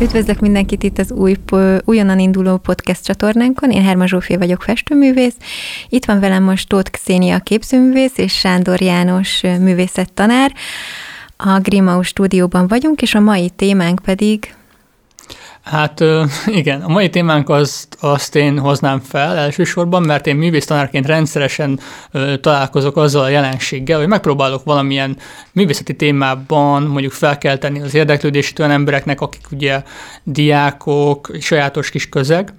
Üdvözlök mindenkit itt az új, újonnan induló podcast csatornánkon. Én Herma Zsófia vagyok festőművész. Itt van velem most Tóth Xénia képzőművész és Sándor János művészettanár. A Grimau stúdióban vagyunk, és a mai témánk pedig Hát igen, a mai témánk azt, azt én hoznám fel elsősorban, mert én művésztanárként rendszeresen találkozok azzal a jelenséggel, hogy megpróbálok valamilyen művészeti témában mondjuk felkelteni az érdeklődését olyan embereknek, akik ugye diákok, sajátos kis közeg,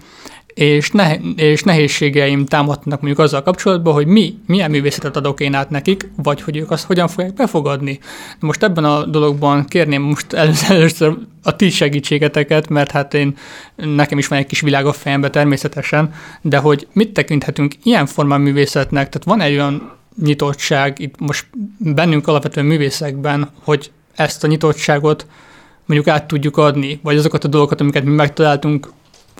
és, ne, és nehézségeim támadnak mondjuk azzal kapcsolatban, hogy mi, milyen művészetet adok én át nekik, vagy hogy ők azt hogyan fogják befogadni. Most ebben a dologban kérném most először a ti segítségeteket, mert hát én, nekem is van egy kis világ a fejembe természetesen, de hogy mit tekinthetünk ilyen formán művészetnek, tehát van egy olyan nyitottság itt most bennünk alapvetően művészekben, hogy ezt a nyitottságot mondjuk át tudjuk adni, vagy azokat a dolgokat, amiket mi megtaláltunk,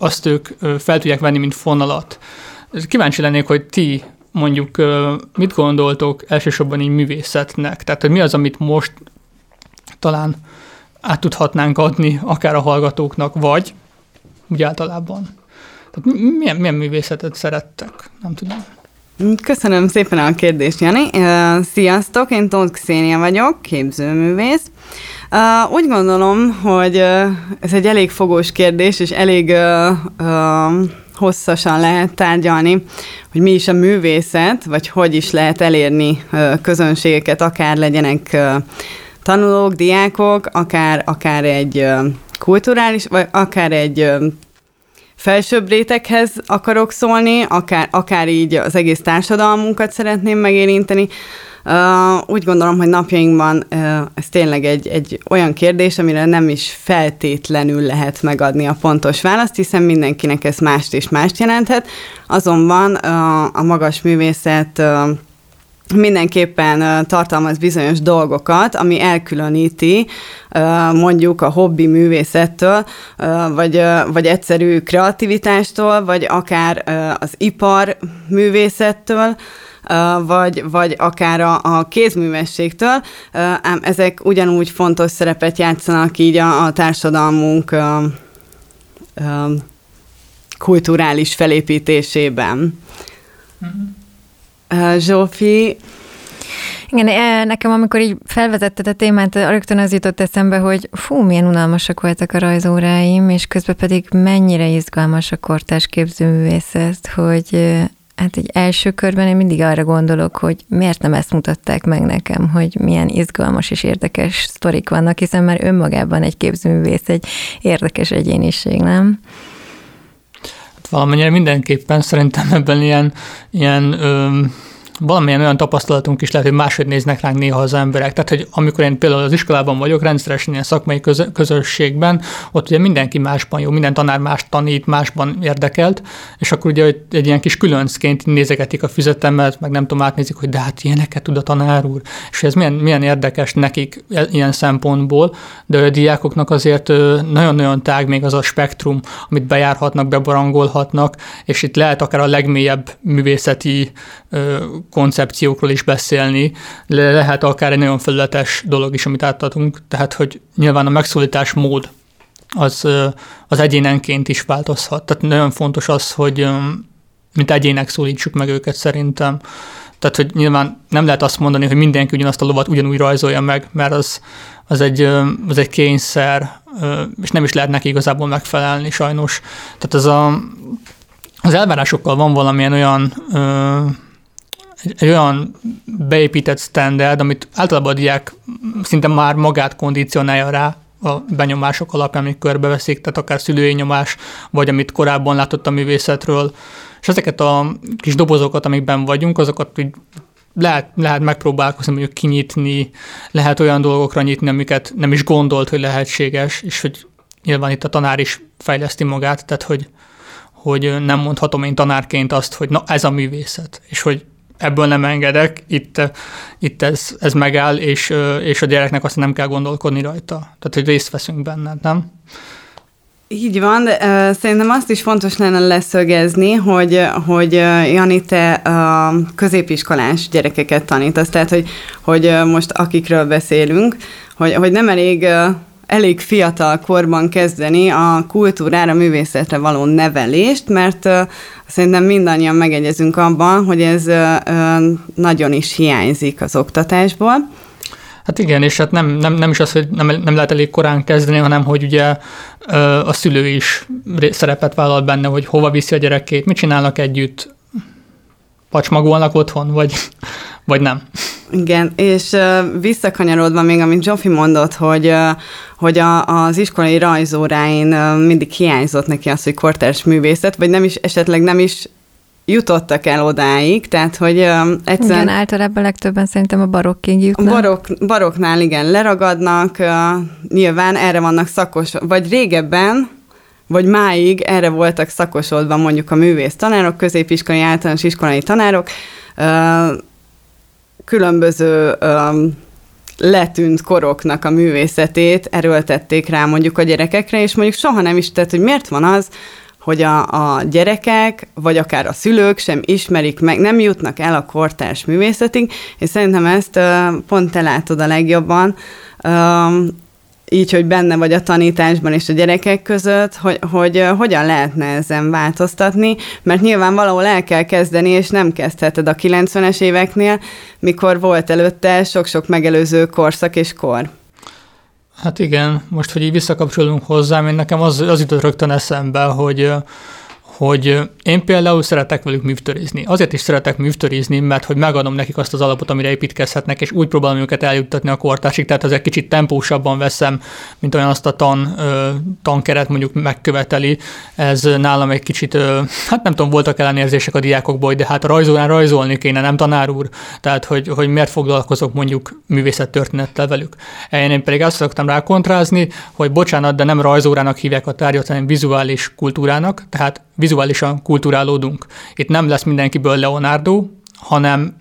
azt ők fel tudják venni, mint fonalat. Kíváncsi lennék, hogy ti mondjuk mit gondoltok elsősorban így művészetnek? Tehát, hogy mi az, amit most talán át tudhatnánk adni akár a hallgatóknak, vagy úgy általában. Tehát milyen, milyen művészetet szerettek? Nem tudom. Köszönöm szépen a kérdést, Jani. Sziasztok, én Tóth Xénia vagyok, képzőművész. Úgy gondolom, hogy ez egy elég fogós kérdés, és elég hosszasan lehet tárgyalni, hogy mi is a művészet, vagy hogy is lehet elérni közönségeket, akár legyenek tanulók, diákok, akár, akár egy kulturális, vagy akár egy felsőbb réteghez akarok szólni, akár, akár így az egész társadalmunkat szeretném megérinteni. Uh, úgy gondolom, hogy napjainkban uh, ez tényleg egy, egy olyan kérdés, amire nem is feltétlenül lehet megadni a pontos választ, hiszen mindenkinek ez mást és mást jelenthet. Azonban uh, a magas művészet uh, mindenképpen tartalmaz bizonyos dolgokat, ami elkülöníti mondjuk a hobbi művészettől, vagy, vagy egyszerű kreativitástól, vagy akár az ipar művészettől, vagy, vagy akár a, a kézművességtől, ám ezek ugyanúgy fontos szerepet játszanak így a, a társadalmunk kulturális felépítésében. Uh-huh. Zsófi, igen, nekem amikor így felvezetted a témát, rögtön az jutott eszembe, hogy fú, milyen unalmasak voltak a rajzóráim, és közben pedig mennyire izgalmas a kortás képzőművészet, hogy Hát egy első körben én mindig arra gondolok, hogy miért nem ezt mutatták meg nekem, hogy milyen izgalmas és érdekes sztorik vannak, hiszen már önmagában egy képzőművész egy érdekes egyéniség, nem? Valamennyire mindenképpen szerintem ebben ilyen, ilyen ö, valamilyen olyan tapasztalatunk is lehet, hogy máshogy néznek ránk néha az emberek. Tehát, hogy amikor én például az iskolában vagyok, rendszeresen ilyen szakmai közö- közösségben, ott ugye mindenki másban jó, minden tanár más tanít, másban érdekelt, és akkor ugye egy ilyen kis különcként nézegetik a füzetemet, meg nem tudom, átnézik, hogy de hát ilyeneket tud a tanár úr, és ez milyen, milyen érdekes nekik e, ilyen szempontból, de a diákoknak azért nagyon-nagyon tág még az a spektrum, amit bejárhatnak, bebarangolhatnak, és itt lehet akár a legmélyebb művészeti koncepciókról is beszélni, le lehet akár egy nagyon felületes dolog is, amit átadunk, tehát hogy nyilván a megszólítás mód az, az egyénenként is változhat. Tehát nagyon fontos az, hogy mint egyének szólítsuk meg őket szerintem. Tehát, hogy nyilván nem lehet azt mondani, hogy mindenki ugyanazt a lovat ugyanúgy rajzolja meg, mert az, az, egy, az egy kényszer, és nem is lehet neki igazából megfelelni sajnos. Tehát az, a, az elvárásokkal van valamilyen olyan egy olyan beépített standard, amit általában a diák szinte már magát kondicionálja rá, a benyomások alapján, amik körbeveszik, tehát akár szülői nyomás, vagy amit korábban látott a művészetről. És ezeket a kis dobozokat, amikben vagyunk, azokat így lehet, lehet megpróbálkozni, mondjuk kinyitni, lehet olyan dolgokra nyitni, amiket nem is gondolt, hogy lehetséges, és hogy nyilván itt a tanár is fejleszti magát, tehát hogy, hogy nem mondhatom én tanárként azt, hogy na ez a művészet, és hogy ebből nem engedek, itt, itt ez, ez megáll, és, és a gyereknek azt nem kell gondolkodni rajta. Tehát, hogy részt veszünk benne, nem? Így van, de uh, szerintem azt is fontos lenne leszögezni, hogy, hogy uh, Jani, te uh, középiskolás gyerekeket tanítasz, tehát hogy, hogy uh, most akikről beszélünk, hogy, hogy nem elég uh, elég fiatal korban kezdeni a kultúrára, művészetre való nevelést, mert szerintem mindannyian megegyezünk abban, hogy ez nagyon is hiányzik az oktatásból. Hát igen, és hát nem, nem, nem is az, hogy nem, nem lehet elég korán kezdeni, hanem hogy ugye a szülő is szerepet vállal benne, hogy hova viszi a gyerekét, mit csinálnak együtt, pacsmagolnak otthon, vagy, vagy nem. Igen, és visszakanyarodva még, amit Zsofi mondott, hogy, hogy a, az iskolai rajzóráin mindig hiányzott neki az, hogy kortárs művészet, vagy nem is, esetleg nem is jutottak el odáig, tehát hogy um, egyszerűen... Igen, általában legtöbben szerintem a barokkig jutnak. Barok, baroknál igen, leragadnak, uh, nyilván erre vannak szakos, vagy régebben, vagy máig erre voltak szakosodva mondjuk a művész tanárok, középiskolai, általános iskolai tanárok, különböző letűnt koroknak a művészetét erőltették rá mondjuk a gyerekekre, és mondjuk soha nem is tett, hogy miért van az, hogy a, a gyerekek, vagy akár a szülők sem ismerik meg, nem jutnak el a kortárs művészetig, és szerintem ezt uh, pont te látod a legjobban, uh, így, hogy benne vagy a tanításban és a gyerekek között, hogy, hogy hogyan lehetne ezen változtatni, mert nyilván valahol el kell kezdeni, és nem kezdheted a 90-es éveknél, mikor volt előtte sok-sok megelőző korszak és kor. Hát igen, most, hogy így visszakapcsolunk hozzám, én nekem az, az jutott rögtön eszembe, hogy hogy én például szeretek velük művtörizni. Azért is szeretek művtörizni, mert hogy megadom nekik azt az alapot, amire építkezhetnek, és úgy próbálom őket eljuttatni a kortársig, tehát egy kicsit tempósabban veszem, mint olyan azt a tan, tankeret mondjuk megköveteli. Ez nálam egy kicsit, hát nem tudom, voltak ellenérzések a diákokból, de hát a rajzolán rajzolni kéne, nem tanár úr. Tehát, hogy, hogy miért foglalkozok mondjuk művészettörténettel velük. Én pedig azt szoktam rá kontrázni, hogy bocsánat, de nem rajzórának hívják a tárgyat, hanem vizuális kultúrának, tehát vizuálisan kulturálódunk. Itt nem lesz mindenkiből Leonardo, hanem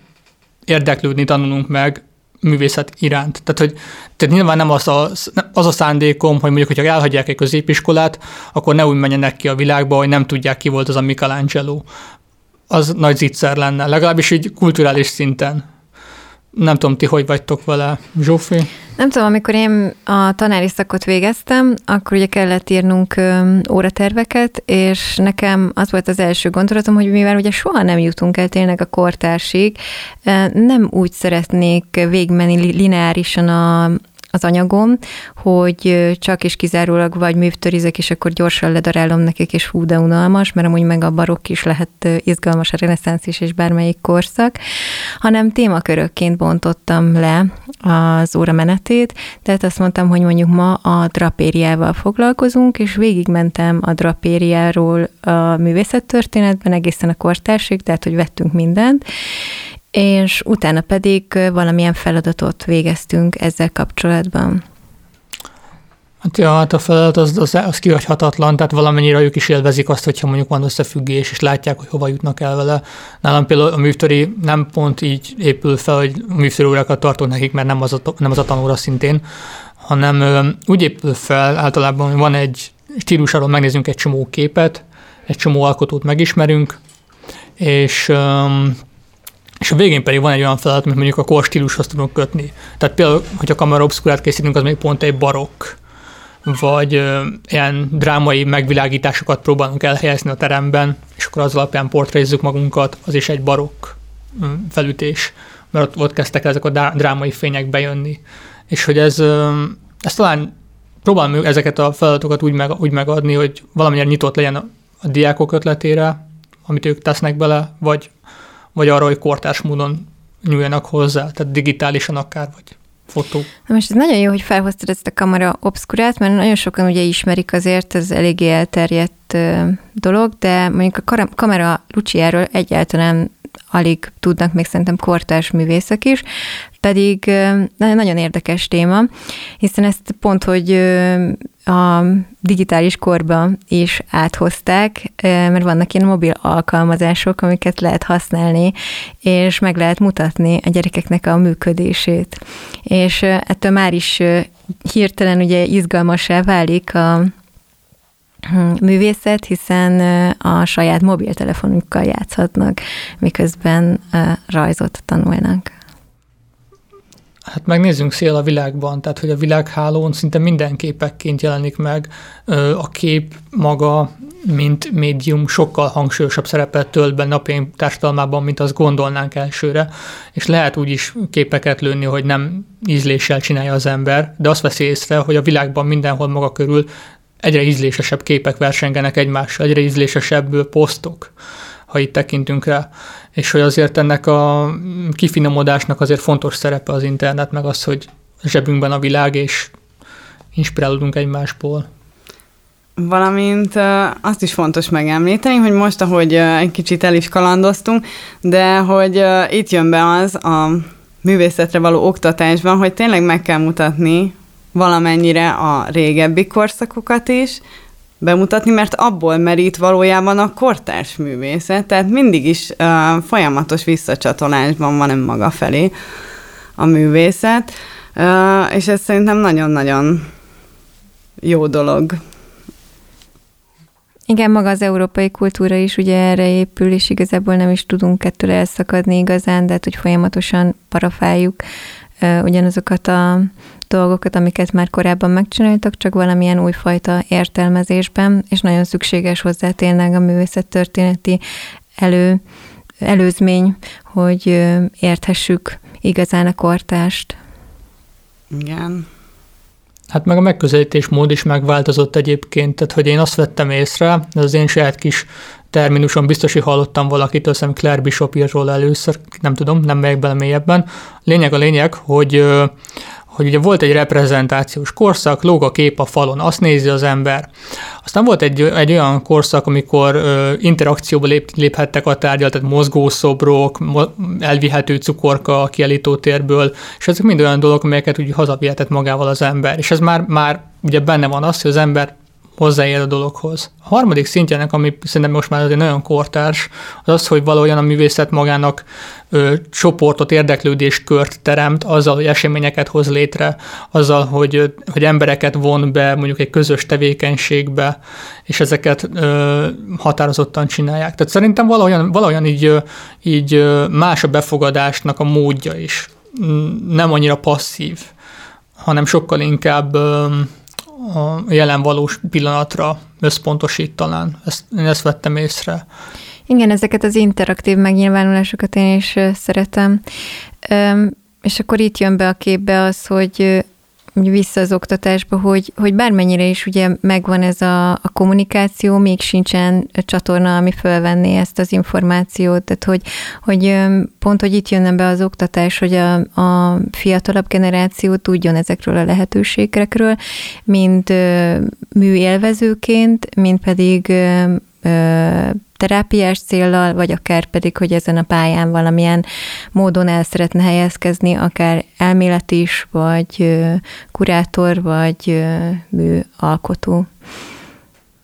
érdeklődni tanulunk meg művészet iránt. Tehát, hogy tehát nyilván nem az a, az a szándékom, hogy mondjuk, hogyha elhagyják egy középiskolát, akkor ne úgy menjenek ki a világba, hogy nem tudják, ki volt az a Michelangelo. Az nagy zicser lenne, legalábbis így kulturális szinten. Nem tudom, ti hogy vagytok vele, Zsófi? Nem tudom, amikor én a tanári szakot végeztem, akkor ugye kellett írnunk óraterveket, és nekem az volt az első gondolatom, hogy mivel ugye soha nem jutunk el tényleg a kortársig, nem úgy szeretnék végmenni lineárisan a, az anyagom, hogy csak és kizárólag vagy művtörizek, és akkor gyorsan ledarálom nekik, és hú, de unalmas, mert amúgy meg a barokk is lehet izgalmas, a reneszánsz is, és bármelyik korszak, hanem témakörökként bontottam le az óra menetét, tehát azt mondtam, hogy mondjuk ma a drapériával foglalkozunk, és végigmentem a drapériáról a művészettörténetben egészen a kortársig, tehát hogy vettünk mindent, és utána pedig valamilyen feladatot végeztünk ezzel kapcsolatban. Hát ja, hát a feladat az, az, az kihagyhatatlan, tehát valamennyire ők is élvezik azt, hogyha mondjuk van összefüggés, és látják, hogy hova jutnak el vele. Nálam például a művtöri nem pont így épül fel, hogy művtöri órákat tartok nekik, mert nem az a, nem az a tanóra szintén, hanem ö, úgy épül fel általában, hogy van egy stílusáról megnézünk egy csomó képet, egy csomó alkotót megismerünk, és ö, és a végén pedig van egy olyan feladat, mint mondjuk a korstílushoz tudunk kötni. Tehát például, hogy a kamera obszkurát készítünk, az még pont egy barokk, vagy ö, ilyen drámai megvilágításokat próbálunk elhelyezni a teremben, és akkor az alapján portrézzük magunkat, az is egy barokk felütés, mert ott, ott kezdtek ezek a drámai fények bejönni. És hogy ez, ö, ez talán próbálom ezeket a feladatokat úgy, meg, úgy megadni, hogy valamilyen nyitott legyen a, a diákok ötletére, amit ők tesznek bele, vagy vagy arra, hogy kortárs módon nyúljanak hozzá, tehát digitálisan akár, vagy fotó. Na most ez nagyon jó, hogy felhoztad ezt a kamera obskurát, mert nagyon sokan ugye ismerik azért, ez eléggé elterjedt dolog, de mondjuk a kamera Luciáról egyáltalán alig tudnak még szerintem kortárs művészek is, pedig nagyon érdekes téma, hiszen ezt pont, hogy a digitális korba is áthozták, mert vannak ilyen mobil alkalmazások, amiket lehet használni, és meg lehet mutatni a gyerekeknek a működését. És ettől már is hirtelen ugye izgalmasá válik a művészet, hiszen a saját mobiltelefonukkal játszhatnak, miközben rajzot tanulnak. Hát megnézzünk szél a világban, tehát hogy a világhálón szinte minden képekként jelenik meg a kép maga, mint médium sokkal hangsúlyosabb szerepet tölt be napjaink társadalmában, mint azt gondolnánk elsőre, és lehet úgy is képeket lőni, hogy nem ízléssel csinálja az ember, de azt veszi észre, hogy a világban mindenhol maga körül egyre ízlésesebb képek versengenek egymással, egyre ízlésesebb posztok, ha itt tekintünk rá. És hogy azért ennek a kifinomodásnak azért fontos szerepe az internet, meg az, hogy zsebünkben a világ, és inspirálódunk egymásból. Valamint azt is fontos megemlíteni, hogy most, ahogy egy kicsit el is kalandoztunk, de hogy itt jön be az a művészetre való oktatásban, hogy tényleg meg kell mutatni valamennyire a régebbi korszakokat is, bemutatni, mert abból merít valójában a kortárs művészet, tehát mindig is uh, folyamatos visszacsatolásban van önmaga felé a művészet, uh, és ez szerintem nagyon-nagyon jó dolog. Igen, maga az európai kultúra is ugye erre épül, és igazából nem is tudunk ettől elszakadni igazán, de hát, hogy folyamatosan parafáljuk uh, ugyanazokat a dolgokat, amiket már korábban megcsináltak, csak valamilyen újfajta értelmezésben, és nagyon szükséges hozzá tényleg a művészettörténeti elő, előzmény, hogy érthessük igazán a kortást. Igen. Hát meg a megközelítés mód is megváltozott egyébként, tehát hogy én azt vettem észre, ez az én saját kis terminuson biztos, hogy hallottam valakitől, hiszem Claire Bishop írt róla először, nem tudom, nem megyek bele mélyebben. Lényeg a lényeg, hogy hogy ugye volt egy reprezentációs korszak, lóg a kép a falon, azt nézi az ember. Aztán volt egy, egy olyan korszak, amikor ö, interakcióba lép, léphettek a tárgyal, tehát mozgószobrok, mo- elvihető cukorka a térből, és ezek mind olyan dolgok, amelyeket úgy hazavihetett magával az ember. És ez már, már ugye benne van az, hogy az ember hozzáér a dologhoz. A harmadik szintjenek, ami szerintem most már azért nagyon kortárs, az az, hogy valahogyan a művészet magának ö, csoportot, érdeklődéskört teremt, azzal, hogy eseményeket hoz létre, azzal, hogy, hogy embereket von be mondjuk egy közös tevékenységbe, és ezeket ö, határozottan csinálják. Tehát szerintem valahogyan, valahogyan így, így más a befogadásnak a módja is. Nem annyira passzív, hanem sokkal inkább a jelen valós pillanatra összpontosít talán. Ezt, én ezt vettem észre. Igen, ezeket az interaktív megnyilvánulásokat én is szeretem. És akkor itt jön be a képbe az, hogy vissza az oktatásba, hogy, hogy bármennyire is ugye megvan ez a, a kommunikáció, még sincsen csatorna, ami fölvenné ezt az információt, tehát hogy, hogy pont, hogy itt jönne be az oktatás, hogy a, a fiatalabb generáció tudjon ezekről a lehetőségekről, mind műélvezőként, mind pedig terápiás céllal, vagy akár pedig, hogy ezen a pályán valamilyen módon el szeretne helyezkezni, akár elmélet is, vagy kurátor, vagy műalkotó.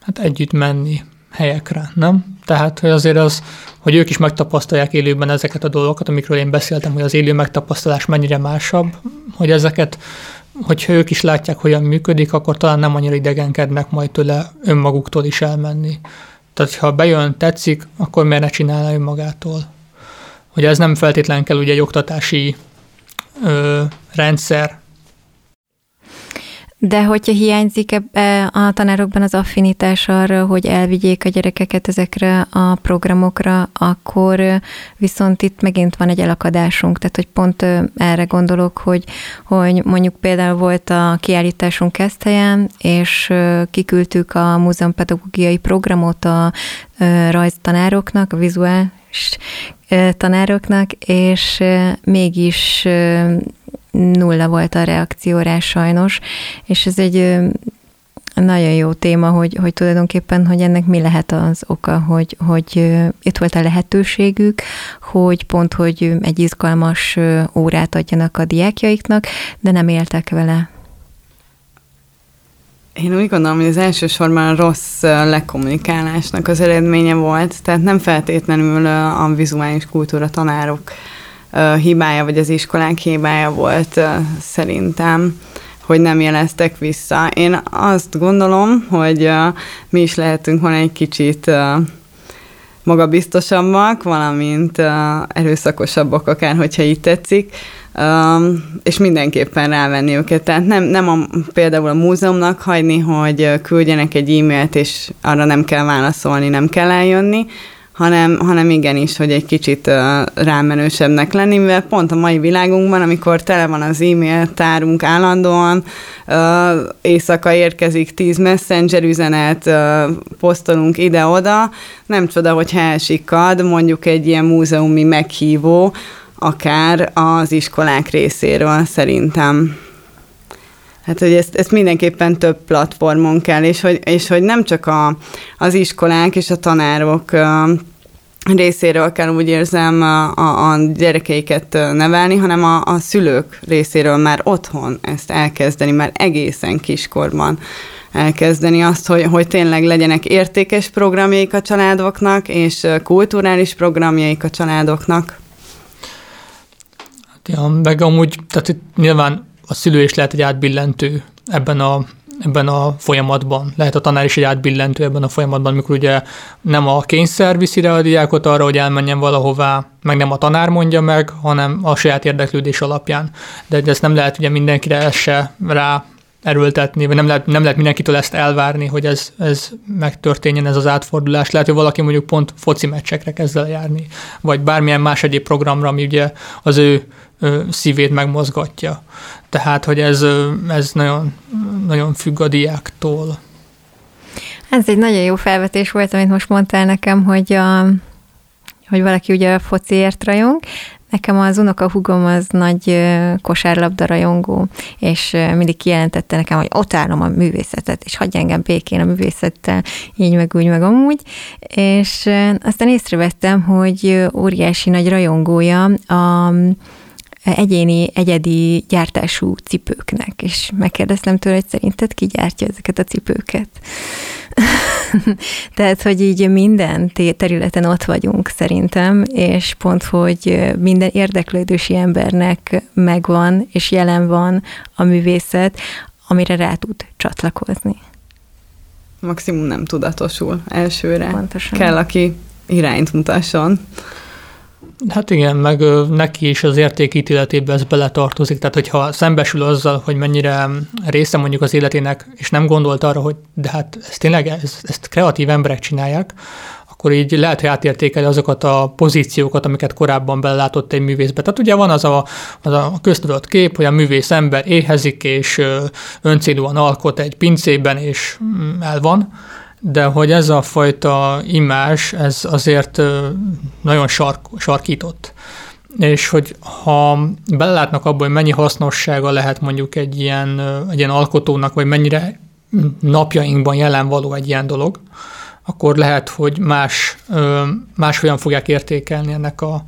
Hát együtt menni helyekre, nem? Tehát, hogy azért az, hogy ők is megtapasztalják élőben ezeket a dolgokat, amikről én beszéltem, hogy az élő megtapasztalás mennyire másabb, hogy ezeket, hogyha ők is látják, hogyan működik, akkor talán nem annyira idegenkednek majd tőle önmaguktól is elmenni. Tehát, ha bejön, tetszik, akkor miért ne csinálja önmagától? Hogy ez nem feltétlen kell ugye egy oktatási ö, rendszer, de hogyha hiányzik ebbe a tanárokban az affinitás arra, hogy elvigyék a gyerekeket ezekre a programokra, akkor viszont itt megint van egy elakadásunk. Tehát, hogy pont erre gondolok, hogy, hogy mondjuk például volt a kiállításunk Keszthelyen, és kiküldtük a múzeumpedagógiai programot a rajztanároknak, a vizuális tanároknak, és mégis nulla volt a reakció rá sajnos, és ez egy nagyon jó téma, hogy, hogy tulajdonképpen, hogy ennek mi lehet az oka, hogy, hogy itt volt a lehetőségük, hogy pont, hogy egy izgalmas órát adjanak a diákjaiknak, de nem éltek vele. Én úgy gondolom, hogy az elsősorban rossz lekommunikálásnak az eredménye volt, tehát nem feltétlenül a vizuális kultúra tanárok hibája, vagy az iskolák hibája volt szerintem, hogy nem jeleztek vissza. Én azt gondolom, hogy mi is lehetünk volna egy kicsit magabiztosabbak, valamint erőszakosabbak akár, hogyha így tetszik, és mindenképpen rávenni őket. Tehát nem, nem a, például a múzeumnak hagyni, hogy küldjenek egy e-mailt, és arra nem kell válaszolni, nem kell eljönni, hanem, hanem igenis, hogy egy kicsit uh, rámenősebbnek lenni, mivel pont a mai világunkban, amikor tele van az e-mail tárunk állandóan, éjszaka érkezik tíz messenger üzenet, uh, posztolunk ide-oda, nem csoda, hogy elsikad mondjuk egy ilyen múzeumi meghívó, akár az iskolák részéről szerintem. Hát, hogy ezt, ezt mindenképpen több platformon kell, és hogy, és hogy nem csak a, az iskolák és a tanárok részéről kell úgy érzem a, a gyerekeiket nevelni, hanem a, a szülők részéről már otthon ezt elkezdeni, már egészen kiskorban elkezdeni azt, hogy, hogy tényleg legyenek értékes programjaik a családoknak, és kulturális programjaik a családoknak. Ja, meg amúgy, tehát itt nyilván a szülő is lehet egy átbillentő ebben a, ebben a folyamatban. Lehet a tanár is egy átbillentő ebben a folyamatban, amikor ugye nem a kényszer viszi rá a diákot arra, hogy elmenjen valahová, meg nem a tanár mondja meg, hanem a saját érdeklődés alapján. De ezt nem lehet ugye mindenkire se rá erőltetni, vagy nem lehet, nem lehet mindenkitől ezt elvárni, hogy ez, ez megtörténjen, ez az átfordulás. Lehet, hogy valaki mondjuk pont foci meccsekre kezd el járni, vagy bármilyen más egyéb programra, ami ugye az ő szívét megmozgatja. Tehát, hogy ez, ez nagyon, nagyon függ a diáktól. Ez egy nagyon jó felvetés volt, amit most mondtál nekem, hogy, a, hogy valaki ugye a fociért rajong. Nekem az unoka hugom az nagy kosárlabda rajongó, és mindig kijelentette nekem, hogy ott állom a művészetet, és hagyj engem békén a művészettel, így meg úgy, meg amúgy. És aztán észrevettem, hogy óriási nagy rajongója a egyéni, egyedi gyártású cipőknek, és megkérdeztem tőle, hogy szerinted ki gyártja ezeket a cipőket. Tehát, hogy így minden területen ott vagyunk szerintem, és pont, hogy minden érdeklődősi embernek megvan, és jelen van a művészet, amire rá tud csatlakozni. Maximum nem tudatosul elsőre. Pontosan. Kell, aki irányt mutasson. Hát igen, meg neki is az értékítéletébe ez beletartozik, tehát hogyha szembesül azzal, hogy mennyire része mondjuk az életének, és nem gondolt arra, hogy de hát ez tényleg ez, ezt kreatív emberek csinálják, akkor így lehet, hogy átértékeli azokat a pozíciókat, amiket korábban belelátott egy művészbe. Tehát ugye van az a, az a köztudott kép, hogy a művész ember éhezik, és öncélúan alkot egy pincében, és mm, el van, de hogy ez a fajta imás, ez azért nagyon sark, sarkított. És hogy ha belátnak abban, hogy mennyi hasznossága lehet mondjuk egy ilyen, egy ilyen alkotónak, vagy mennyire napjainkban jelen való egy ilyen dolog, akkor lehet, hogy más, máshogyan fogják értékelni ennek a,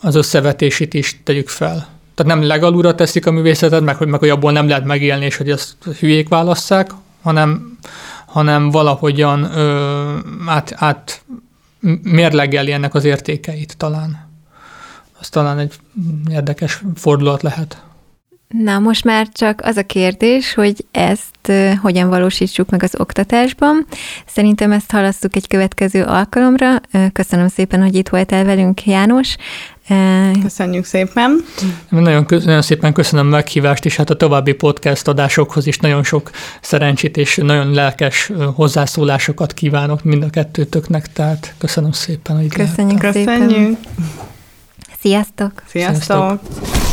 az összevetését is tegyük fel. Tehát nem legalúra teszik a művészetet, meg meg hogy abból nem lehet megélni, és hogy ezt hülyék válasszák, hanem hanem valahogyan ö, át, át mérlegeli ennek az értékeit talán. Az talán egy érdekes fordulat lehet. Na, most már csak az a kérdés, hogy ezt hogyan valósítsuk meg az oktatásban. Szerintem ezt halasztuk egy következő alkalomra. Köszönöm szépen, hogy itt voltál velünk, János. Köszönjük szépen. Nagyon, nagyon szépen köszönöm a meghívást, és hát a további podcast adásokhoz is nagyon sok szerencsét és nagyon lelkes hozzászólásokat kívánok mind a kettőtöknek, tehát köszönöm szépen, hogy Köszönjük Köszönjük. Sziasztok! Sziasztok! Sziasztok.